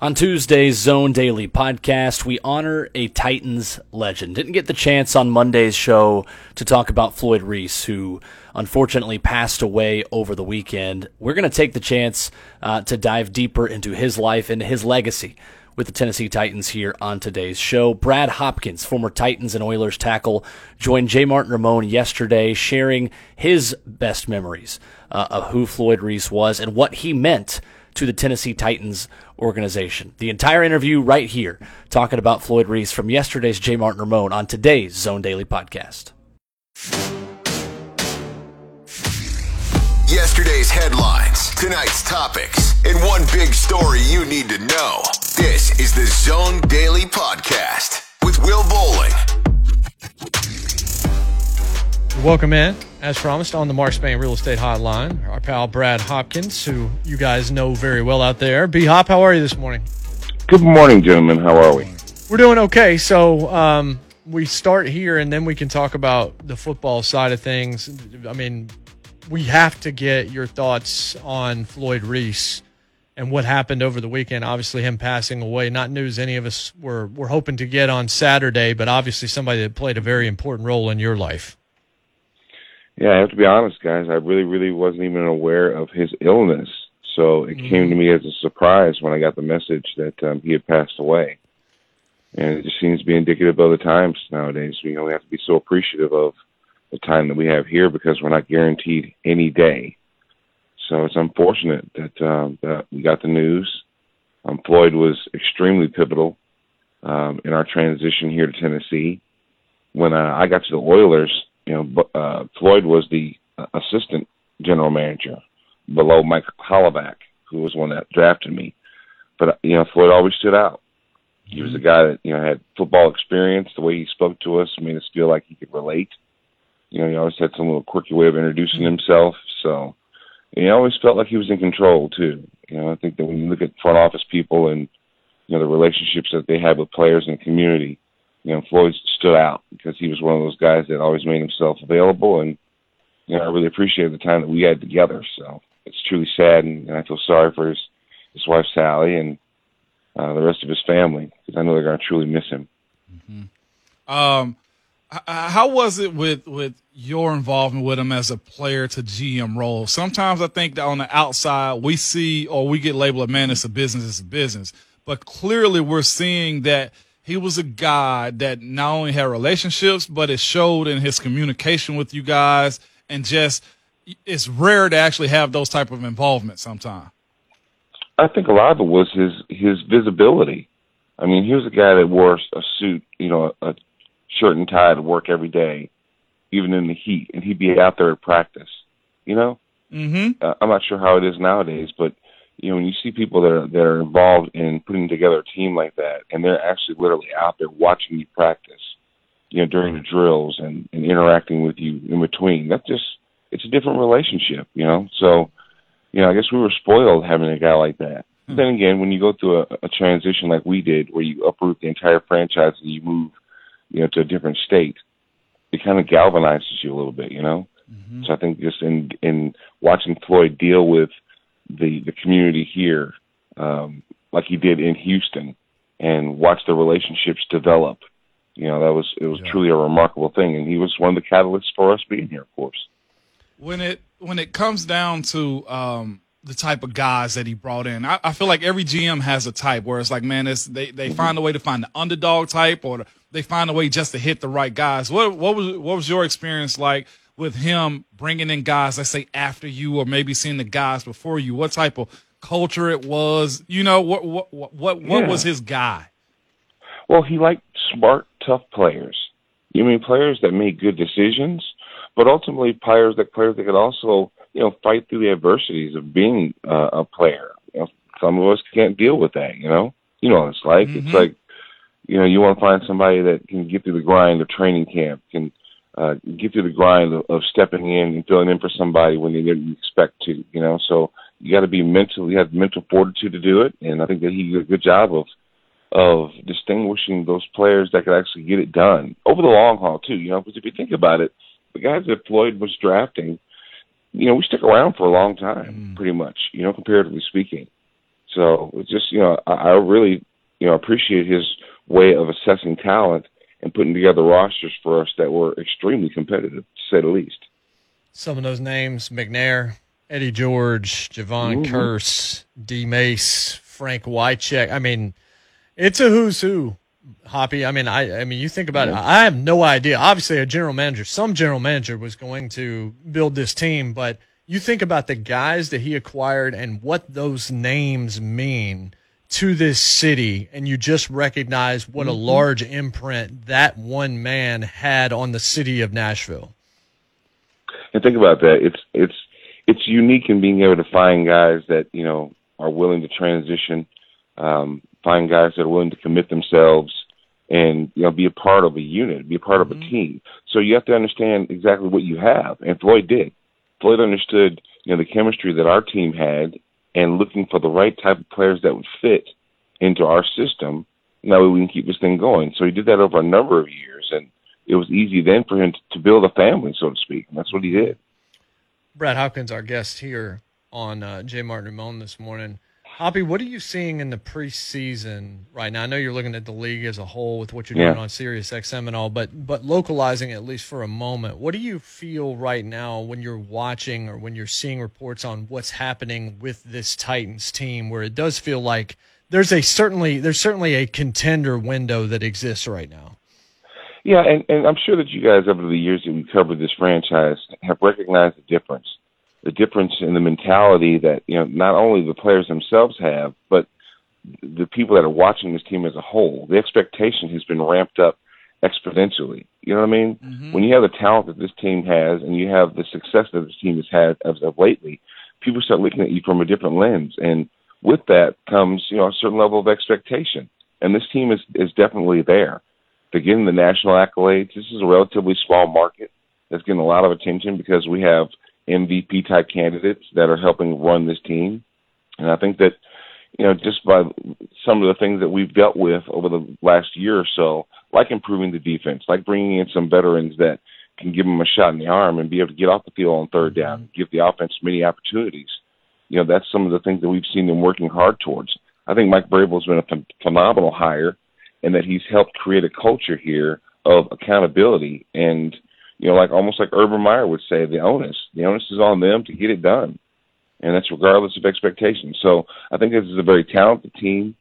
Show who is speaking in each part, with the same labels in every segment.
Speaker 1: On Tuesday's Zone Daily podcast, we honor a Titans legend. Didn't get the chance on Monday's show to talk about Floyd Reese, who unfortunately passed away over the weekend. We're going to take the chance uh, to dive deeper into his life and his legacy with the Tennessee Titans here on today's show. Brad Hopkins, former Titans and Oilers tackle, joined J. Martin Ramon yesterday, sharing his best memories uh, of who Floyd Reese was and what he meant to the Tennessee Titans organization. The entire interview right here, talking about Floyd Reese from yesterday's J. Martin Ramon on today's Zone Daily podcast.
Speaker 2: Yesterday's headlines, tonight's topics, and one big story you need to know. This is the Zone Daily Podcast with Will Bowling.
Speaker 3: Welcome in, as promised, on the Mark Spain Real Estate Hotline. Our pal Brad Hopkins, who you guys know very well out there. B Hop, how are you this morning?
Speaker 4: Good morning, gentlemen. How are we?
Speaker 3: We're doing okay. So um, we start here, and then we can talk about the football side of things. I mean, we have to get your thoughts on Floyd Reese and what happened over the weekend. Obviously, him passing away, not news any of us were were hoping to get on Saturday, but obviously somebody that played a very important role in your life.
Speaker 4: Yeah, I have to be honest, guys. I really, really wasn't even aware of his illness. So it
Speaker 3: Mhm.
Speaker 4: came to me as a surprise when I got the message that um, he had passed away. And it just seems to be indicative of the times nowadays. You know, we have to be so appreciative of the time that we have here because we're not guaranteed any day. So it's unfortunate that, um, that we got the news. Um, Floyd was extremely pivotal um, in our transition here to Tennessee. When uh, I got to the Oilers, you know, uh, Floyd was the uh, assistant general manager below Mike Holovak, who was one that drafted me. But you know, Floyd always stood out. He was a guy that you know had football experience. The way he spoke to us made us feel like he could relate. You know, he always had some little quirky way of introducing himself. So, and he always felt like he was in control too. You know, I think that when you look at front office people and you know the relationships that they have with players in the community, you know, Floyd stood out because he was one of those guys that always made himself available, and you know, I really appreciated the time that we had together. So it's truly sad, and, and I feel sorry for his his wife Sally and uh, the rest of his family because I know they're going to truly miss him.
Speaker 5: Um, h- how was it with with your involvement with him as a player to GM role? Sometimes I think that on the outside we see or we get labeled, man, it's a business, it's a business. But clearly we're seeing that he was a guy that not only had relationships, but it showed in his communication with you guys and just it's rare to actually have those type of involvement sometimes.
Speaker 4: I think a lot of it was his his visibility. I mean, he was a guy that wore a suit, you know, a shirt and tie to work every day, even in the heat, and he'd be out there at practice. You know,
Speaker 5: Mm-hmm.
Speaker 4: uh, I'm not sure how it is nowadays, but you know, when you see people that are that are involved in putting together a team like that, and they're actually literally out there watching you practice, you know, during the drills and, and interacting with you in between, that just it's a different relationship, you know. So, you know, I guess we were spoiled having a guy like that. But then again, when you go through a, a transition like we did, where you uproot the entire franchise and you move, you know, to a different state, it kind of galvanizes you a little bit, you know. Mm-hmm. So I think just in in watching Floyd deal with the the community here, um, like he did in Houston, and watch the relationships develop, you know, that was it was truly a remarkable thing, and he was one of the catalysts for us being here, of course.
Speaker 5: when it when it comes down to um, the type of guys that he brought in, I, I feel like every GM has a type where it's like, man, it's, they they find a way to find the underdog type, or they find a way just to hit the right guys. What what was what was your experience like with him bringing in guys, let's say after you, or maybe seeing the guys before you? What type of culture it was? You know, what what what what, what
Speaker 4: Yeah.
Speaker 5: was his guy?
Speaker 4: Well, he liked smart, tough players. You mean players that made good decisions, but ultimately players that players that could also, you know, fight through the adversities of being uh, a player. You know, some of us can't deal with that. You know, you know what it's like.
Speaker 5: Mhm.
Speaker 4: It's like, you know, you want to find somebody that can get through the grind of training camp, can uh, get through the grind of, of stepping in and filling in for somebody when they didn't expect to. You know, so you got to be mental. You have mental fortitude to do it, and I think that he did a good job of of distinguishing those players that could actually get it done over the long haul too. You know, because if you think about it, the guys that Floyd was drafting, you know, we stick around for a long time, pretty much. You know, comparatively speaking. So it's just you know I, I really you know appreciate his way of assessing talent and putting together rosters for us that were extremely competitive, to say the least.
Speaker 3: Some of those names: McNair, Eddie George, Jevon mm-hmm. Kearse, D. Mace, Frank Wycheck. I mean, it's a who's who. Hoppy. I mean, I I mean, you think about yeah. it. I have no idea. Obviously, a general manager, some general manager was going to build this team, but you think about the guys that he acquired and what those names mean to this city, and you just recognize what mm-hmm. a large imprint that one man had on the city of Nashville.
Speaker 4: And think about that. It's it's it's unique in being able to find guys that you know are willing to transition, um, find guys that are willing to commit themselves, and you know be a part of a unit, be a part mm-hmm. of a mm-hmm. team. So you have to understand exactly what you have, and Floyd did. Floyd understood you know the chemistry that our team had, and looking for the right type of players that would fit into our system. That way we can keep this thing going. So he did that over a number of years, and it was easy then for him to build a family, so to speak. And that's what he did.
Speaker 3: Brad Hopkins, our guest here on uh, J. Martin Ramon this morning. Hoppy, what are you seeing in the preseason right now? I know you're looking at the league as a whole with what you're yeah. doing on Sirius XM and all, but but localizing at least for a moment, what do you feel right now when you're watching or when you're seeing reports on what's happening with this Titans team, where it does feel like there's a certainly there's certainly a contender window that exists right now.
Speaker 4: Yeah, and, and I'm sure that you guys over the years that we covered this franchise have recognized the difference the difference in the mentality that you know not only the players themselves have, but the people that are watching this team as a whole. The expectation has been ramped up exponentially. You know what I mean? Mm-hmm. When you have the talent that this team has, and you have the success that this team has had as of lately, people start looking at you from a different lens, and with that comes you know a certain level of expectation. And this team is is definitely there. They're getting the national accolades. This is a relatively small market that's getting a lot of attention because we have MVP type candidates that are helping run this team. And I think that, you know, just by some of the things that we've dealt with over the last year or so, like improving the defense, like bringing in some veterans that can give them a shot in the arm and be able to get off the field on third mm-hmm. down, give the offense many opportunities. You know, that's some of the things that we've seen them working hard towards. I think Mike Vrabel's been a phenomenal hire, and that he's helped create a culture here of accountability and you know, like almost like Urban Meyer would say, the onus. The onus is on them to get it done, and that's regardless of expectations. So I think this is a very talented team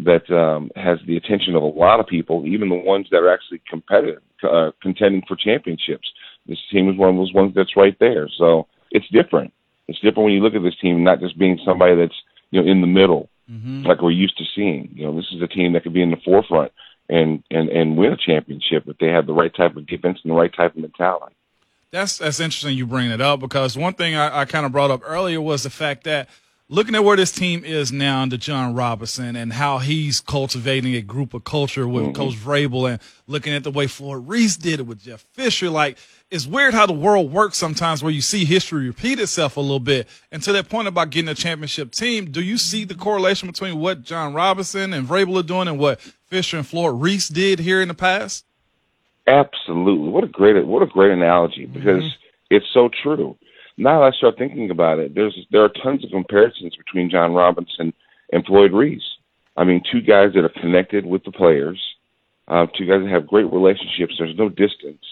Speaker 4: that um, has the attention of a lot of people, even the ones that are actually competitive, uh, contending for championships. This team is one of those ones that's right there. So it's different. It's different when you look at this team, not just being somebody that's you know in the middle, mm-hmm. like we're used to seeing. You know, this is a team that could be in the forefront and and and win a championship if they have the right type of defense and the right type of mentality.
Speaker 5: That's that's interesting you bring it up because one thing I, I kind of brought up earlier was the fact that looking at where this team is now under Jon Robinson and how he's cultivating a group of culture with mm-hmm. Coach Vrabel and looking at the way Floyd Reese did it with Jeff Fisher, like it's weird how the world works sometimes where you see history repeat itself a little bit. And to that point about getting a championship team, do you see the correlation between what Jon Robinson and Vrabel are doing and what Fisher and Floyd Reese did here in the past?
Speaker 4: Absolutely. What a great what a great analogy because mm-hmm. it's so true. Now that I start thinking about it, there's there are tons of comparisons between Jon Robinson and Floyd Reese. I mean, two guys that are connected with the players, uh, two guys that have great relationships. There's no distance.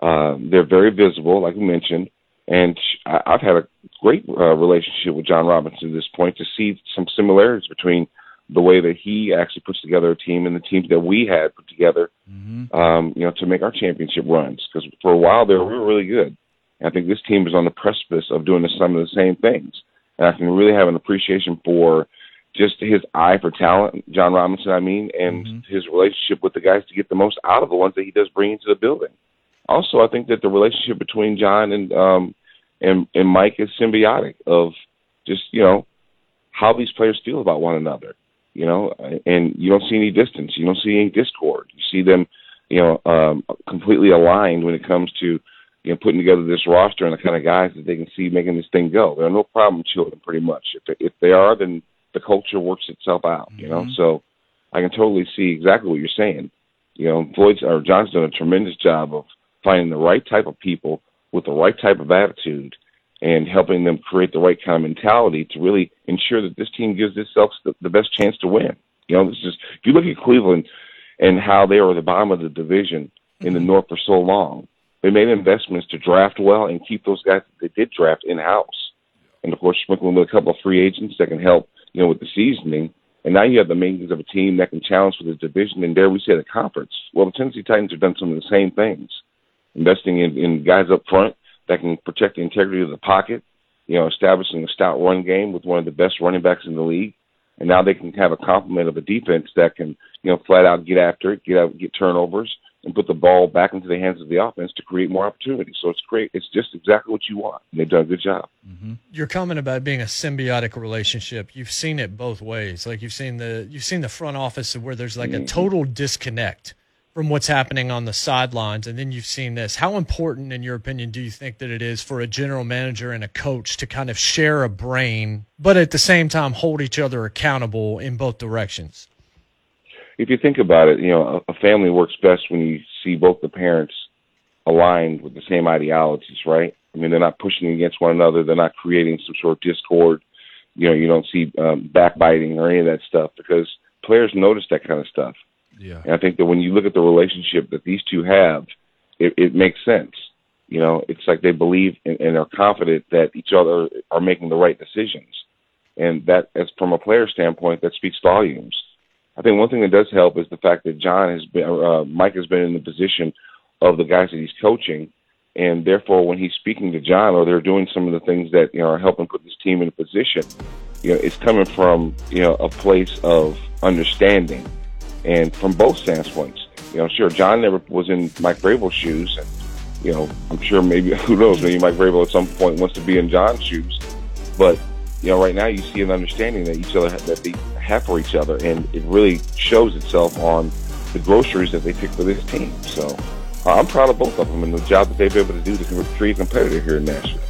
Speaker 4: Um, they're very visible, like we mentioned, and I, I've had a great uh, relationship with Jon Robinson at this point to see some similarities between the way that he actually puts together a team and the teams that we had put together, mm-hmm. um, you know, to make our championship runs. Because for a while there, we were really good. And I think this team is on the precipice of doing some of the same things. And I can really have an appreciation for just his eye for talent, Jon Robinson, I mean, and mm-hmm. his relationship with the guys to get the most out of the ones that he does bring into the building also, I think that the relationship between Jon and um, and and Mike is symbiotic of just you know how these players feel about one another. You know, and you don't see any distance. You don't see any discord. You see them, you know, um, completely aligned when it comes to you know putting together this roster and the kind of guys that they can see making this thing go. There are no problem children, pretty much. If they, if they are, then the culture works itself out. You know, mm-hmm. so I can totally see exactly what you're saying. You know, Floyd's or Jon's done a tremendous job of finding the right type of people with the right type of attitude and helping them create the right kind of mentality to really ensure that this team gives itself the, the best chance to win. You know, this is if you look at Cleveland and how they were at the bottom of the division in the North for so long. They made investments to draft well and keep those guys that they did draft in house. And of course, sprinkling with a couple of free agents that can help, you know, with the seasoning. And now you have the makings of a team that can challenge for the division, and dare we say the conference. Well, the Tennessee Titans have done some of the same things, investing in, in guys up front that can protect the integrity of the pocket, you know, establishing a stout run game with one of the best running backs in the league. And now they can have a complement of a defense that can, you know, flat out get after it, get out, get turnovers, and put the ball back into the hands of the offense to create more opportunities. So it's great. It's just exactly what you want. And they've done a good job.
Speaker 3: Mm-hmm. Your comment about being a symbiotic relationship, you've seen it both ways. Like you've seen the you've seen the front office where there's like mm-hmm. a total disconnect from what's happening on the sidelines, and then you've seen this. How important, in your opinion, do you think that it is for a general manager and a coach to kind of share a brain, but at the same time hold each other accountable in both directions?
Speaker 4: If you think about it, you know, a, a family works best when you see both the parents aligned with the same ideologies, right? I mean, they're not pushing against one another. They're not creating some sort of discord. You know, you don't see um, backbiting or any of that stuff because players notice that kind of stuff.
Speaker 5: Yeah.
Speaker 4: And I think that when you look at the relationship that these two have, it, it makes sense. You know, it's like they believe and, and are confident that each other are making the right decisions. And that, as from a player standpoint, that speaks volumes. I think one thing that does help is the fact that Jon has been, uh, Mike has been in the position of the guys that he's coaching, and therefore when he's speaking to Jon or they're doing some of the things that you know are helping put this team in a position, you know, it's coming from you know a place of understanding, and from both standpoints. You know, sure, Jon never was in Mike Vrabel's shoes, and you know, I'm sure maybe who knows, maybe Mike Vrabel at some point wants to be in Jon's shoes, but you know, right now you see an understanding that each other that they have for each other, and it really shows itself on the groceries that they pick for this team. So I'm proud of both of them and the job that they've been able to do to create a competitor here in Nashville.